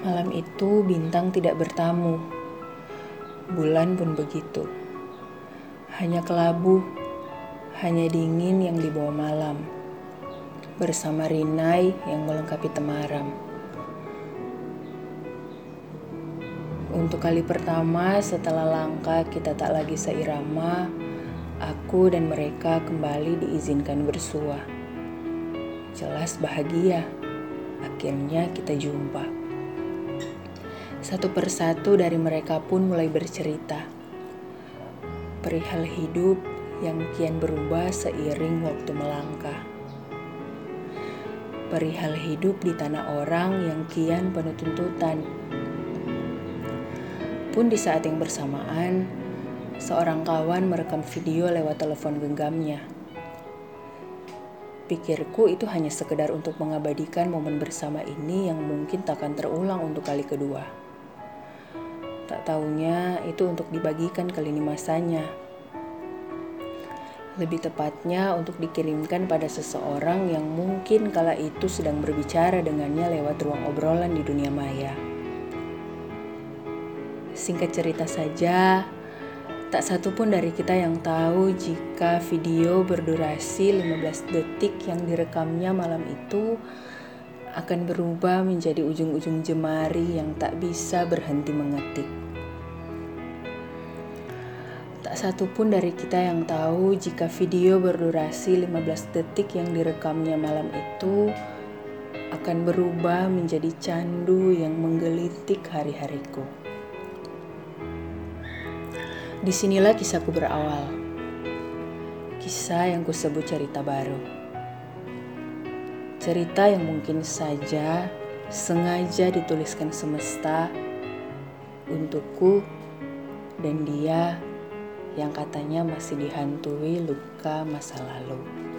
Malam itu bintang tidak bertamu. Bulan pun begitu. Hanya kelabu, hanya dingin yang dibawa malam. Bersama Rinai yang melengkapi temaram. Untuk kali pertama setelah langkah kita tak lagi seirama, aku dan mereka kembali diizinkan bersua. Jelas bahagia. Akhirnya kita jumpa. Satu persatu dari mereka pun mulai bercerita. Perihal hidup yang kian berubah seiring waktu melangkah. Perihal hidup di tanah orang yang kian penuh tuntutan. Pun di saat yang bersamaan, seorang kawan merekam video lewat telepon genggamnya. Pikirku itu hanya sekedar untuk mengabadikan momen bersama ini yang mungkin takkan terulang untuk kali kedua. Tak taunya itu untuk dibagikan ke lini masanya. Lebih tepatnya untuk dikirimkan pada seseorang yang mungkin kala itu sedang berbicara dengannya lewat ruang obrolan di dunia maya. Singkat cerita saja, tak satu pun dari kita yang tahu jika video berdurasi 15 detik yang direkamnya malam itu akan berubah menjadi ujung-ujung jemari yang tak bisa berhenti mengetik. Tak satu pun dari kita yang tahu jika video berdurasi 15 detik yang direkamnya malam itu akan berubah menjadi candu yang menggelitik hari-hariku. Di sinilah kisahku berawal. Kisah yang kusebut cerita baru cerita yang mungkin saja sengaja dituliskan semesta untukku dan dia yang katanya masih dihantui luka masa lalu.